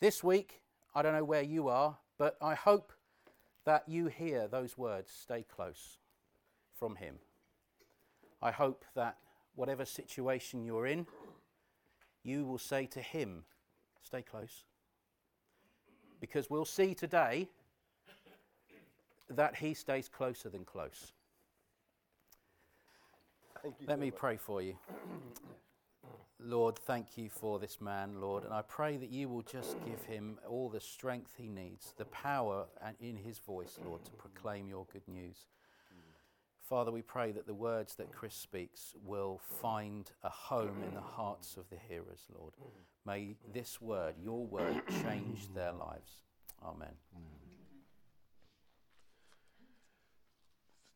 This week, I don't know where you are, but I hope that you hear those words stay close from Him. I hope that whatever situation you're in, you will say to Him, stay close. Because we'll see today that He stays closer than close. Let me pray for you. Lord, thank you for this man, Lord, and I pray that you will just give him all the strength he needs, the power in his voice, Lord, to proclaim your good news. Father, we pray that the words that Chris speaks will find a home in the hearts of the hearers, Lord. May this word, your word, change their lives. Amen.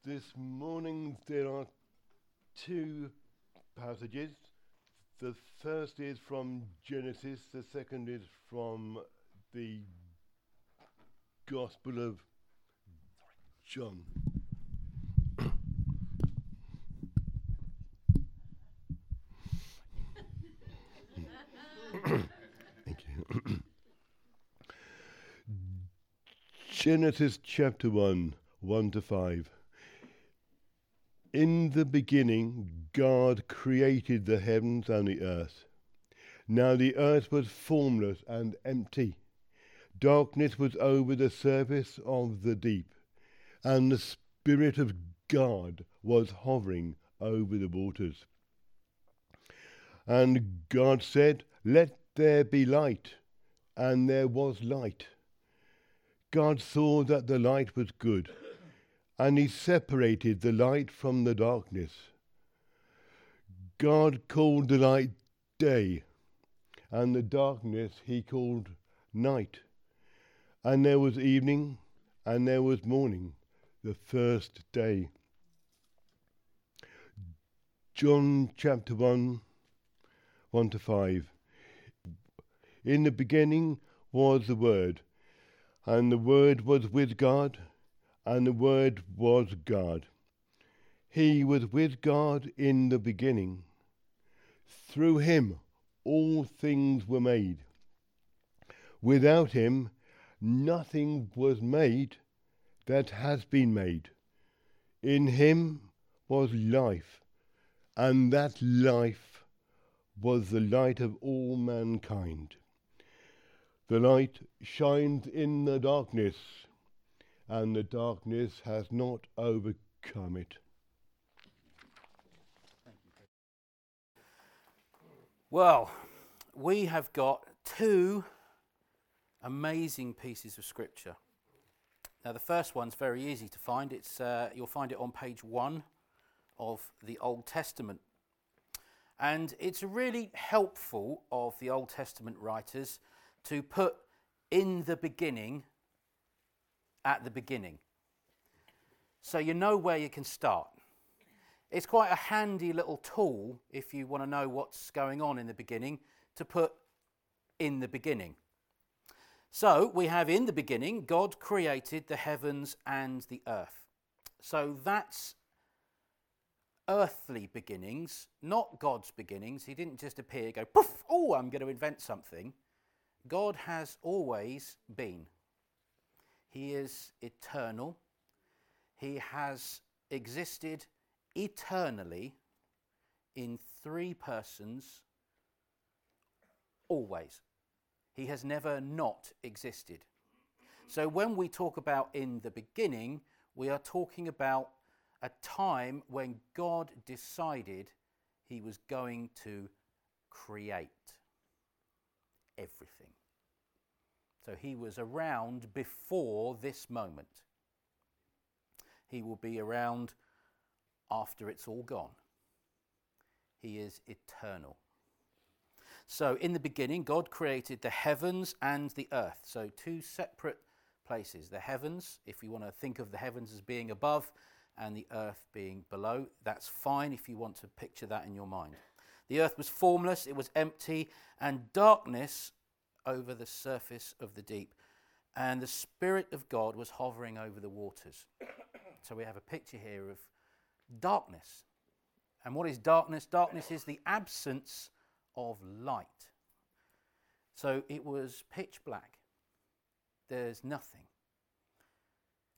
This morning there are two passages. The first is from Genesis, the second is from the Gospel of John. Thank you. Genesis chapter 1, 1 to 5. In the beginning, God created the heavens and the earth. Now the earth was formless and empty. Darkness was over the surface of the deep, and the Spirit of God was hovering over the waters. And God said, Let there be light, and there was light. God saw that the light was good and he separated the light from the darkness. God called the light day, and the darkness he called night. And there was evening, and there was morning, the first day. John chapter 1, 1 to 5. In the beginning was the Word, and the Word was with God and the Word was God. He was with God in the beginning. Through him all things were made. Without him nothing was made that has been made. In him was life, and that life was the light of all mankind. The light shines in the darkness and the darkness has not overcome it. Well, we have got two amazing pieces of scripture. Now, the first one's very easy to find. It's, uh, you'll find it on page one of the Old Testament. And it's really helpful of the Old Testament writers to put in the beginning at the beginning. So you know where you can start. It's quite a handy little tool if you want to know what's going on in the beginning to put in the beginning. So we have in the beginning, God created the heavens and the earth. So that's earthly beginnings, not God's beginnings. He didn't just appear, go, poof, oh, I'm going to invent something. God has always been. He is eternal. He has existed eternally in three persons always. He has never not existed. So when we talk about in the beginning, we are talking about a time when God decided he was going to create everything. So he was around before this moment. He will be around after it's all gone. He is eternal. So, in the beginning, God created the heavens and the earth. So, two separate places. The heavens, if you want to think of the heavens as being above and the earth being below, that's fine if you want to picture that in your mind. The earth was formless, it was empty, and darkness over the surface of the deep. And the Spirit of God was hovering over the waters. so we have a picture here of darkness. And what is darkness? Darkness is the absence of light. So it was pitch black. There's nothing.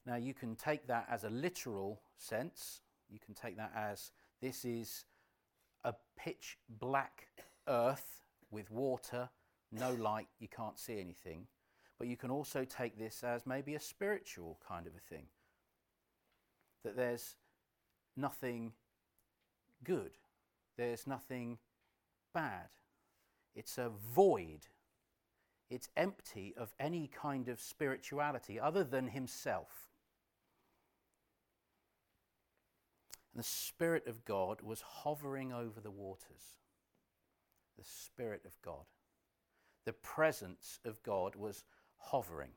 Now, you can take that as a literal sense. You can take that as this is a pitch black earth with water, no light, you can't see anything. But you can also take this as maybe a spiritual kind of a thing. That there's nothing good, there's nothing bad. It's a void. It's empty of any kind of spirituality other than himself. And the Spirit of God was hovering over the waters. The Spirit of God. The presence of God was hovering.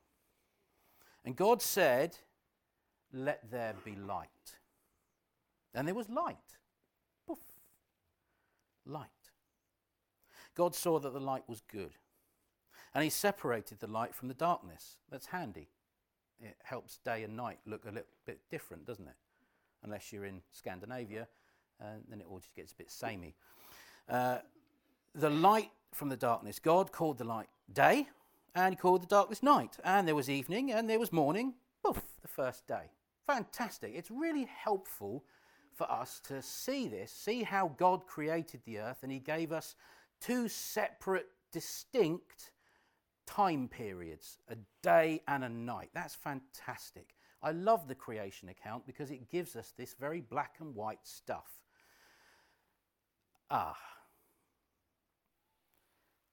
And God said, Let there be light. And there was light. Poof. Light. God saw that the light was good. And he separated the light from the darkness. That's handy. It helps day and night look a little bit different, doesn't it? Unless you're in Scandinavia, uh, then it all just gets a bit samey. Uh, the light from the darkness, God called the light day, and he called the darkness night. And there was evening, and there was morning. Poof, the first day. Fantastic. It's really helpful for us to see this, see how God created the earth, and he gave us two separate, distinct time periods a day and a night. That's fantastic. I love the creation account because it gives us this very black and white stuff. Ah.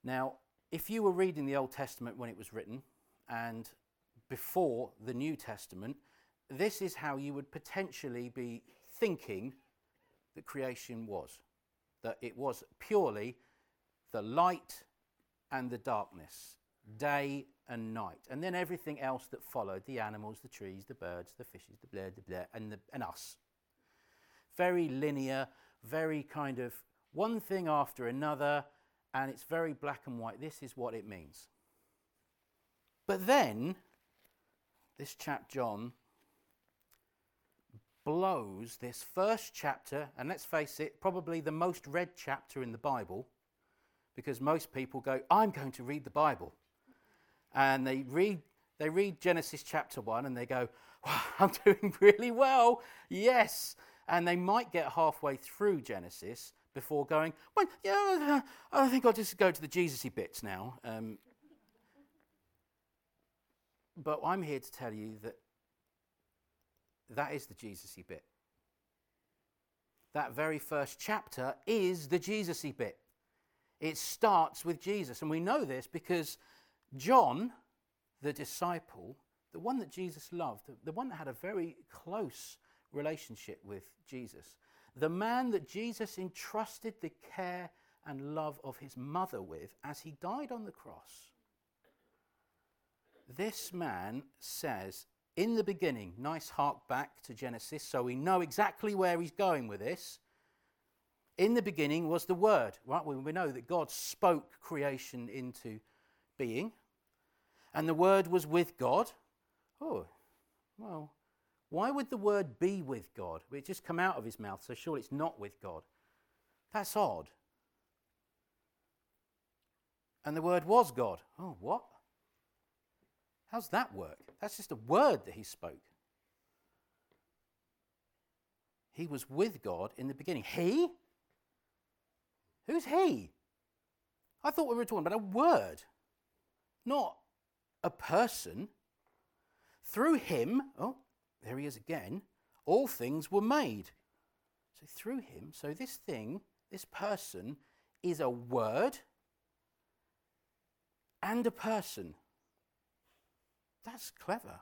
Now, if you were reading the Old Testament when it was written and before the New Testament, this is how you would potentially be thinking that creation was. That it was purely the light and the darkness, day and night. And then everything else that followed the animals, the trees, the birds, the fishes, the blah, the blah, and, the, and us. Very linear, very kind of one thing after another, and it's very black and white. This is what it means. But then, this chap John blows this first chapter, and let's face it, probably the most read chapter in the Bible, because most people go, I'm going to read the Bible. And they read, they read Genesis chapter 1 and they go, wow, I'm doing really well. Yes. And they might get halfway through Genesis before going, well, yeah, I think I'll just go to the Jesusy bits now. Um, but I'm here to tell you that that is the Jesusy bit. That very first chapter is the Jesusy bit. It starts with Jesus. And we know this because John, the disciple, the one that Jesus loved, the, the one that had a very close relationship with Jesus, the man that Jesus entrusted the care and love of his mother with as he died on the cross. This man says, in the beginning, nice hark back to Genesis, so we know exactly where he's going with this. In the beginning was the Word, right? We know that God spoke creation into being, and the Word was with God. Oh, well, why would the Word be with God? It just come out of his mouth, so surely it's not with God. That's odd. And the Word was God. Oh, what? How's that work? That's just a word that he spoke. He was with God in the beginning. He? Who's he? I thought we were talking about a word, not a person. Through him, oh, there he is again, all things were made. So through him, so this thing, this person, is a word and a person. That's clever.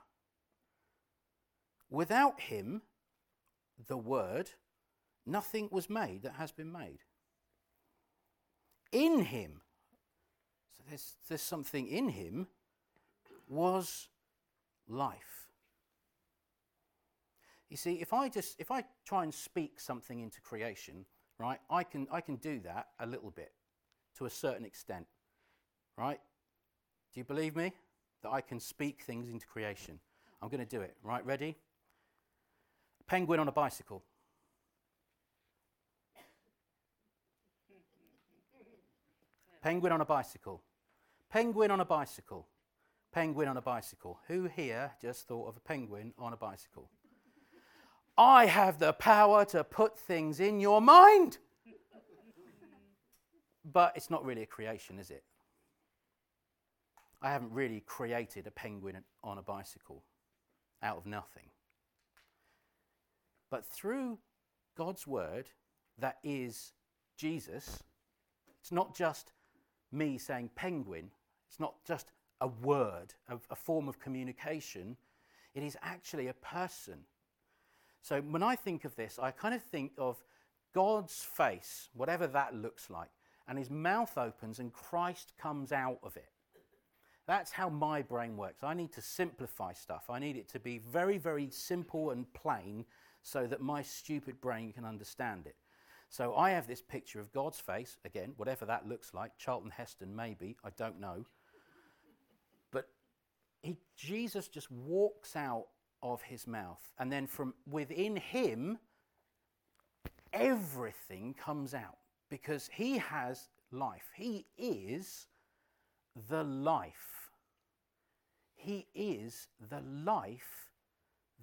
Without him, the word, nothing was made that has been made in him, so there's, there's something in him, was life. You see, if I just if I try and speak something into creation, right, I can I can do that a little bit to a certain extent. Right? Do you believe me? That I can speak things into creation. I'm going to do it. Right, ready? Penguin on a bicycle. Penguin on a bicycle. Penguin on a bicycle. Penguin on a bicycle. Who here just thought of a penguin on a bicycle? I have the power to put things in your mind. but it's not really a creation, is it? I haven't really created a penguin on a bicycle out of nothing. But through God's word, that is Jesus, it's not just me saying penguin, it's not just a word, a, a form of communication, it is actually a person. So when I think of this, I kind of think of God's face, whatever that looks like, and his mouth opens and Christ comes out of it. That's how my brain works. I need to simplify stuff. I need it to be very, very simple and plain so that my stupid brain can understand it. So I have this picture of God's face, again, whatever that looks like, Charlton Heston maybe, I don't know. But he, Jesus just walks out of his mouth, and then from within him, everything comes out because he has life. He is the life. He is the life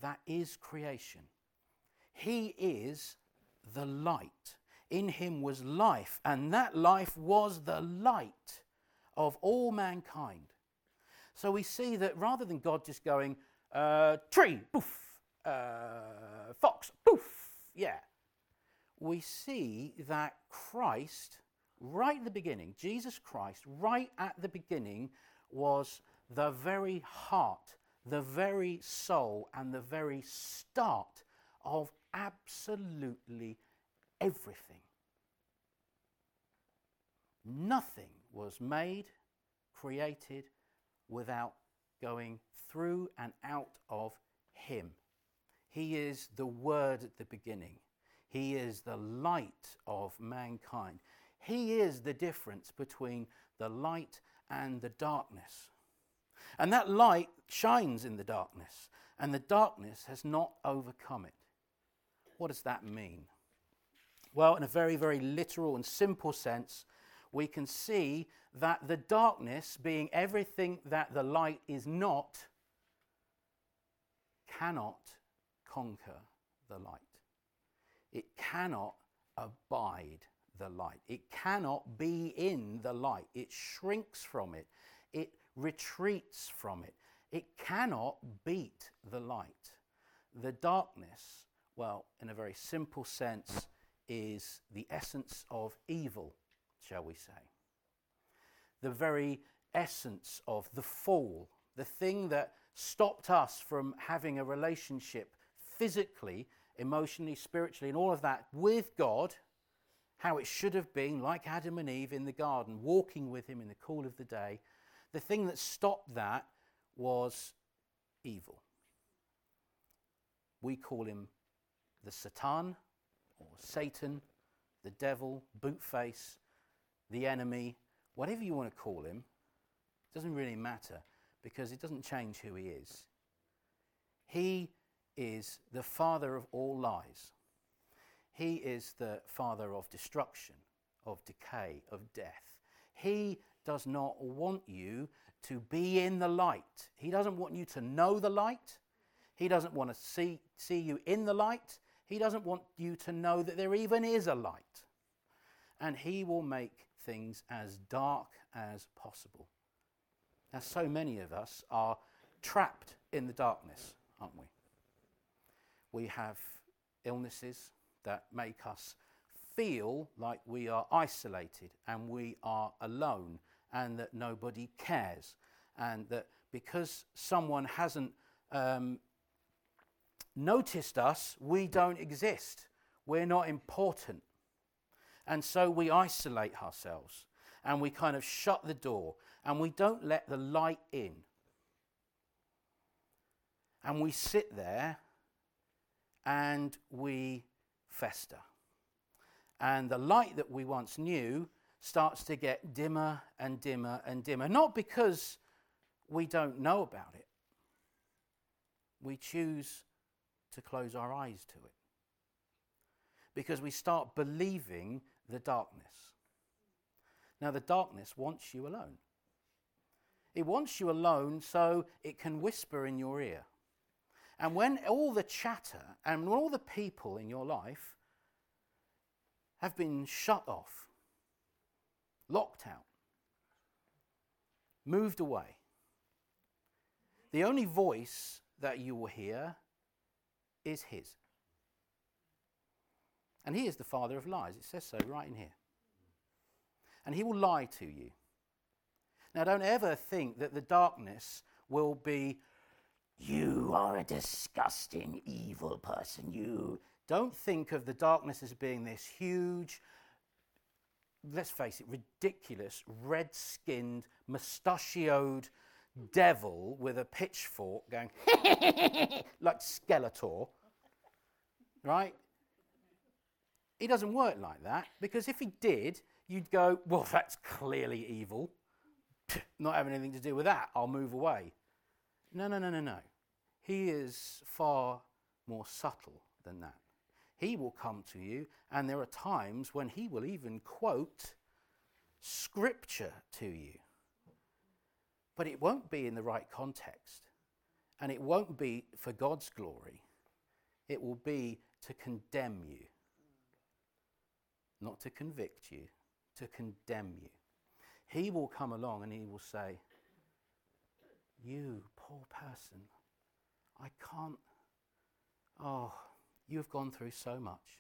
that is creation. He is the light. In him was life, and that life was the light of all mankind. So we see that rather than God just going, uh, tree, poof, uh, fox, poof, yeah, we see that Christ, right at the beginning, Jesus Christ, right at the beginning, was the very heart, the very soul, and the very start of absolutely everything. Nothing was made, created, without going through and out of Him. He is the Word at the beginning. He is the light of mankind. He is the difference between the light and the darkness. And that light shines in the darkness, and the darkness has not overcome it. What does that mean? Well, in a very, very literal and simple sense, we can see that the darkness, being everything that the light is not, cannot conquer the light. It cannot abide the light. It cannot be in the light. It shrinks from it. It retreats from it. It cannot beat the light. The darkness, well, in a very simple sense, is the essence of evil, shall we say. The very essence of the fall, the thing that stopped us from having a relationship physically, emotionally, spiritually, and all of that with God, how it should have been, like Adam and Eve in the garden, walking with Him in the cool of the day. The thing that stopped that was evil. We call him the Satan or Satan, the devil, bootface, the enemy, whatever you want to call him, doesn't really matter because it doesn't change who he is. He is the father of all lies. He is the father of destruction, of decay, of death. He does not want you to be in the light. He doesn't want you to know the light. He doesn't want to see, see you in the light. He doesn't want you to know that there even is a light. And He will make things as dark as possible. Now, so many of us are trapped in the darkness, aren't we? We have illnesses that make us feel like we are isolated and we are alone and that nobody cares. And that because someone hasn't um, noticed us, we don't exist. We're not important. And so we isolate ourselves and we kind of shut the door and we don't let the light in. And we sit there and we fester. And the light that we once knew starts to get dimmer and dimmer and dimmer. Not because we don't know about it, we choose to close our eyes to it. Because we start believing the darkness. Now, the darkness wants you alone. It wants you alone so it can whisper in your ear. And when all the chatter and all the people in your life have been shut off, locked out, moved away, the only voice that you will hear is His. And He is the father of lies. It says so right in here. And He will lie to you. Now, don't ever think that the darkness will be, you are a disgusting, evil person. You don't think of the darkness as being this huge, let's face it, ridiculous, red skinned, mustachioed devil with a pitchfork going like Skeletor, right? He doesn't work like that because if he did, you'd go, well, that's clearly evil. Not having anything to do with that, I'll move away. No, no, no, no, no. He is far more subtle than that. He will come to you, and there are times when he will even quote scripture to you. But it won't be in the right context. And it won't be for God's glory. It will be to condemn you. Not to convict you, to condemn you. He will come along and he will say, You, poor person, I can't. Oh, you have gone through so much.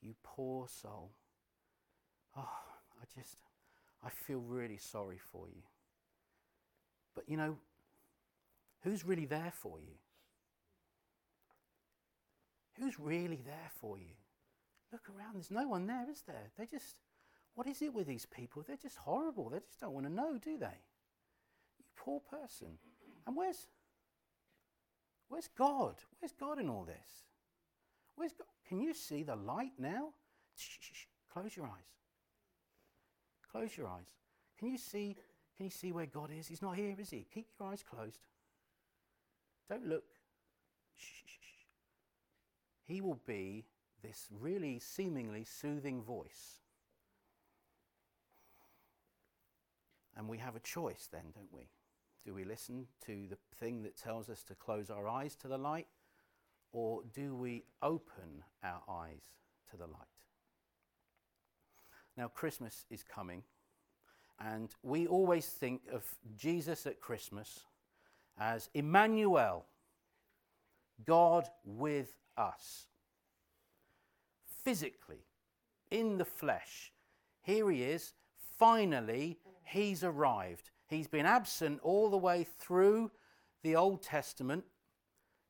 You poor soul. Oh, I just, I feel really sorry for you. But you know, who's really there for you? Who's really there for you? Look around, there's no one there, is there? They just, what is it with these people? They're just horrible. They just don't want to know, do they? You poor person. And where's, where's God? Where's God in all this? Where's God? Can you see the light now? Shh, shh, shh. Close your eyes. Close your eyes. Can you see can you see where God is? He's not here, is he? Keep your eyes closed. Don't look. Shh, shh, shh. He will be this really seemingly soothing voice. And we have a choice then, don't we? Do we listen to the thing that tells us to close our eyes to the light, or do we open our eyes to the light? Now, Christmas is coming. And we always think of Jesus at Christmas as Emmanuel, God with us. Physically, in the flesh. Here he is. Finally, he's arrived. He's been absent all the way through the Old Testament.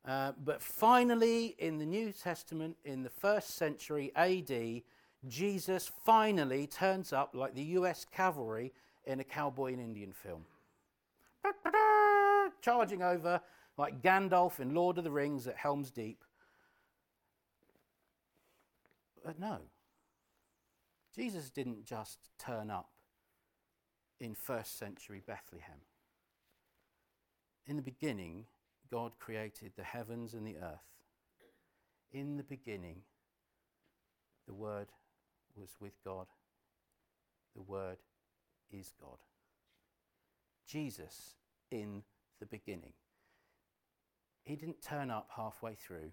Uh, but finally, in the New Testament, in the first century AD, Jesus finally turns up like the US cavalry in a cowboy and Indian film. Charging over like Gandalf in Lord of the Rings at Helm's Deep. But no, Jesus didn't just turn up in first century Bethlehem. In the beginning, God created the heavens and the earth. In the beginning, the Word was with God. The Word is God. Jesus in the beginning. He didn't turn up halfway through.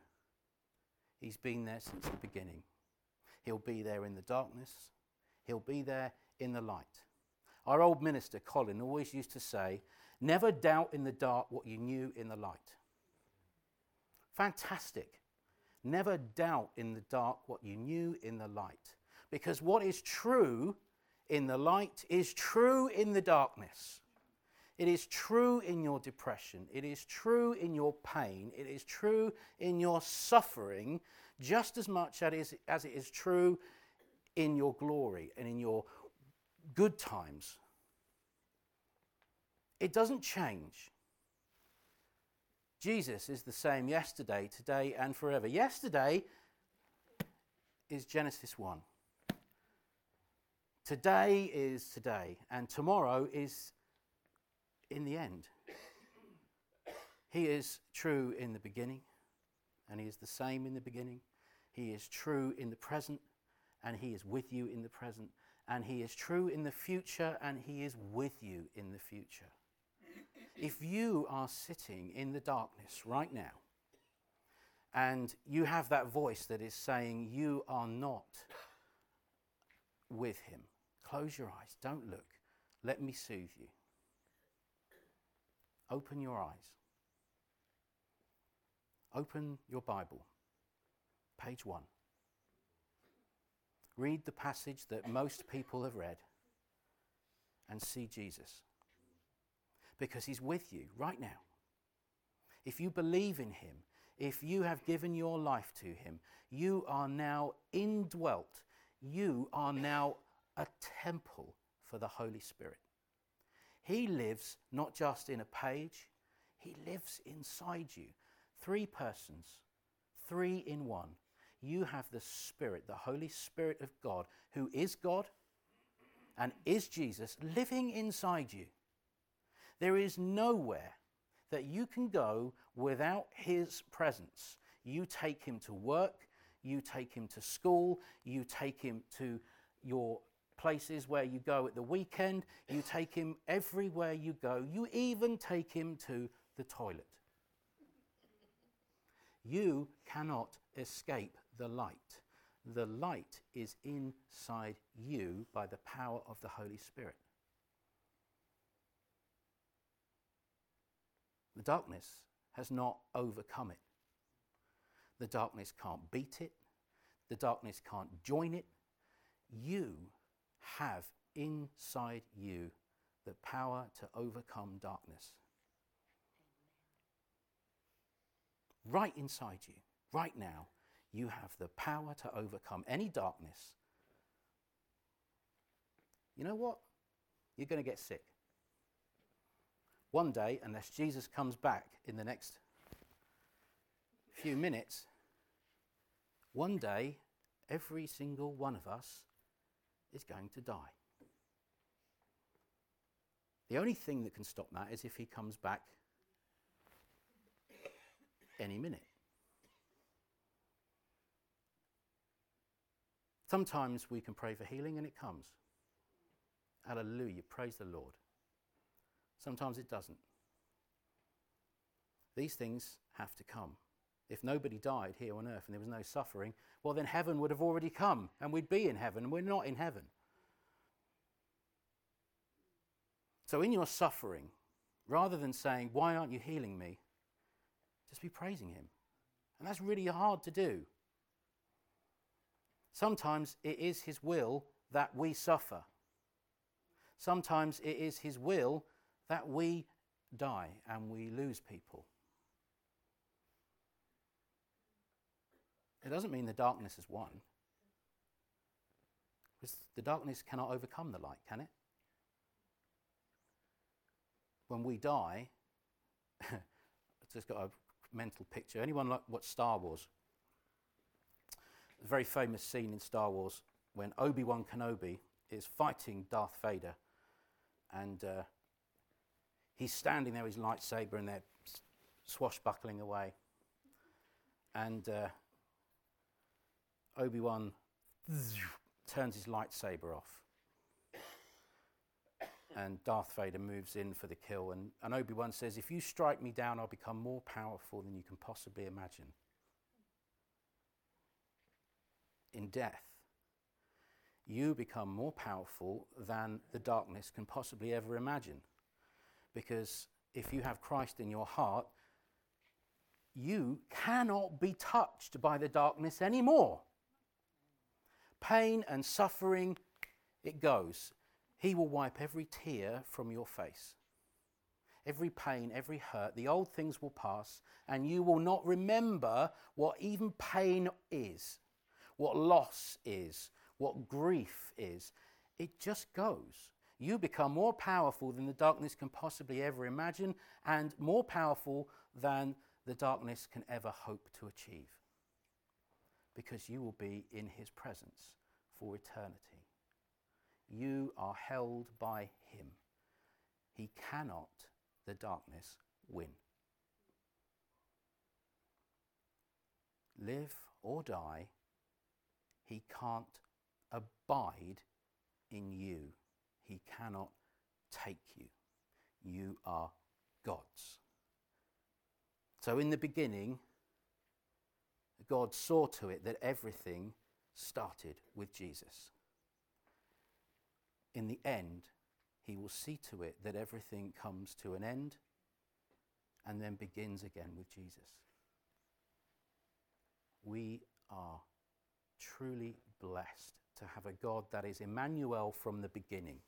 He's been there since the beginning. He'll be there in the darkness. He'll be there in the light. Our old minister, Colin, always used to say, Never doubt in the dark what you knew in the light. Fantastic. Never doubt in the dark what you knew in the light. Because what is true in the light is true in the darkness. It is true in your depression. It is true in your pain. It is true in your suffering just as much as it is true in your glory and in your good times. It doesn't change. Jesus is the same yesterday, today, and forever. Yesterday is Genesis 1. Today is today, and tomorrow is in the end. He is true in the beginning, and He is the same in the beginning. He is true in the present, and He is with you in the present. And He is true in the future, and He is with you in the future. If you are sitting in the darkness right now and you have that voice that is saying you are not with him, close your eyes, don't look, let me soothe you. Open your eyes. Open your Bible, page one. Read the passage that most people have read and see Jesus. Because he's with you right now. If you believe in him, if you have given your life to him, you are now indwelt. You are now a temple for the Holy Spirit. He lives not just in a page, he lives inside you. Three persons, three in one. You have the Spirit, the Holy Spirit of God, who is God and is Jesus, living inside you. There is nowhere that you can go without his presence. You take him to work, you take him to school, you take him to your places where you go at the weekend, you take him everywhere you go, you even take him to the toilet. You cannot escape the light. The light is inside you by the power of the Holy Spirit. The darkness has not overcome it. The darkness can't beat it. The darkness can't join it. You have inside you the power to overcome darkness. Right inside you, right now, you have the power to overcome any darkness. You know what? You're going to get sick. One day, unless Jesus comes back in the next few minutes, one day, every single one of us is going to die. The only thing that can stop that is if he comes back any minute. Sometimes we can pray for healing and it comes. Hallelujah. Praise the Lord. Sometimes it doesn't. These things have to come. If nobody died here on earth and there was no suffering, well, then heaven would have already come and we'd be in heaven, and we're not in heaven. So, in your suffering, rather than saying, Why aren't you healing me? Just be praising Him. And that's really hard to do. Sometimes it is His will that we suffer. Sometimes it is His will that we die and we lose people. It doesn't mean the darkness is won. Because the darkness cannot overcome the light, can it? When we die, I've just got a mental picture. Anyone like watch Star Wars? A very famous scene in Star Wars when Obi Wan Kenobi is fighting Darth Vader, and uh, he's standing there with his lightsaber, and they're swashbuckling away. And uh, Obi Wan turns his lightsaber off. And Darth Vader moves in for the kill. And, and Obi Wan says, If you strike me down, I'll become more powerful than you can possibly imagine. In death, you become more powerful than the darkness can possibly ever imagine. Because if you have Christ in your heart, you cannot be touched by the darkness anymore pain and suffering, it goes. He will wipe every tear from your face. Every pain, every hurt, the old things will pass, and you will not remember what even pain is, what loss is, what grief is. It just goes. You become more powerful than the darkness can possibly ever imagine, and more powerful than the darkness can ever hope to achieve because you will be in his presence for eternity. You are held by him. He cannot, the darkness, win. Live or die, he can't abide in you. He cannot take you. You are God's. So, in the beginning, God saw to it that everything started with Jesus. In the end, he will see to it that everything comes to an end and then begins again with Jesus. We are truly blessed to have a God that is Emmanuel from the beginning,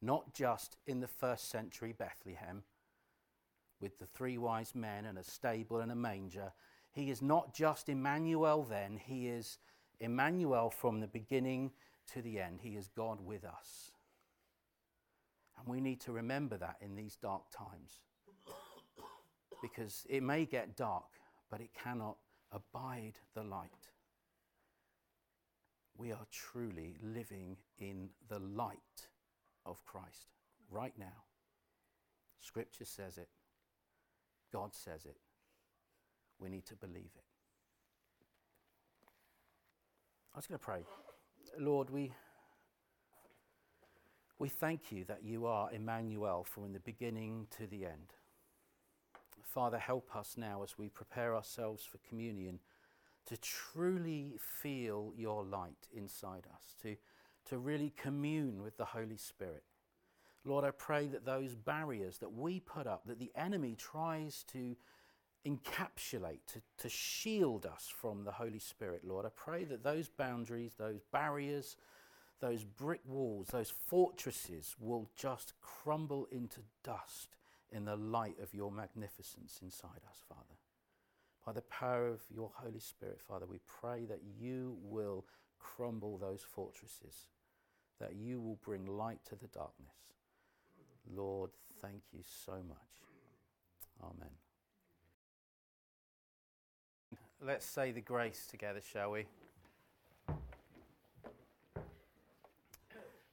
not just in the first century Bethlehem with the three wise men and a stable and a manger. He is not just Emmanuel then, he is Emmanuel from the beginning to the end. He is God with us. And we need to remember that in these dark times. Because it may get dark, but it cannot abide the light. We are truly living in the light of Christ right now. Scripture says it, God says it. We need to believe it. I was going to pray. Lord, we, we thank you that you are Emmanuel from the beginning to the end. Father, help us now as we prepare ourselves for communion to truly feel your light inside us, to, to really commune with the Holy Spirit. Lord, I pray that those barriers that we put up, that the enemy tries to encapsulate, to, to shield us from the Holy Spirit, Lord. I pray that those boundaries, those barriers, those brick walls, those fortresses will just crumble into dust in the light of your magnificence inside us, Father. By the power of your Holy Spirit, Father, we pray that you will crumble those fortresses, that you will bring light to the darkness. Lord, thank you so much. Amen. Let's say the grace together, shall we?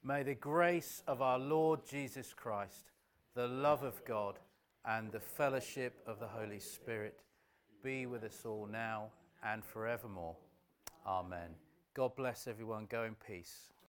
May the grace of our Lord Jesus Christ, the love of God, and the fellowship of the Holy Spirit be with us all now and forevermore. Amen. God bless everyone. Go in peace.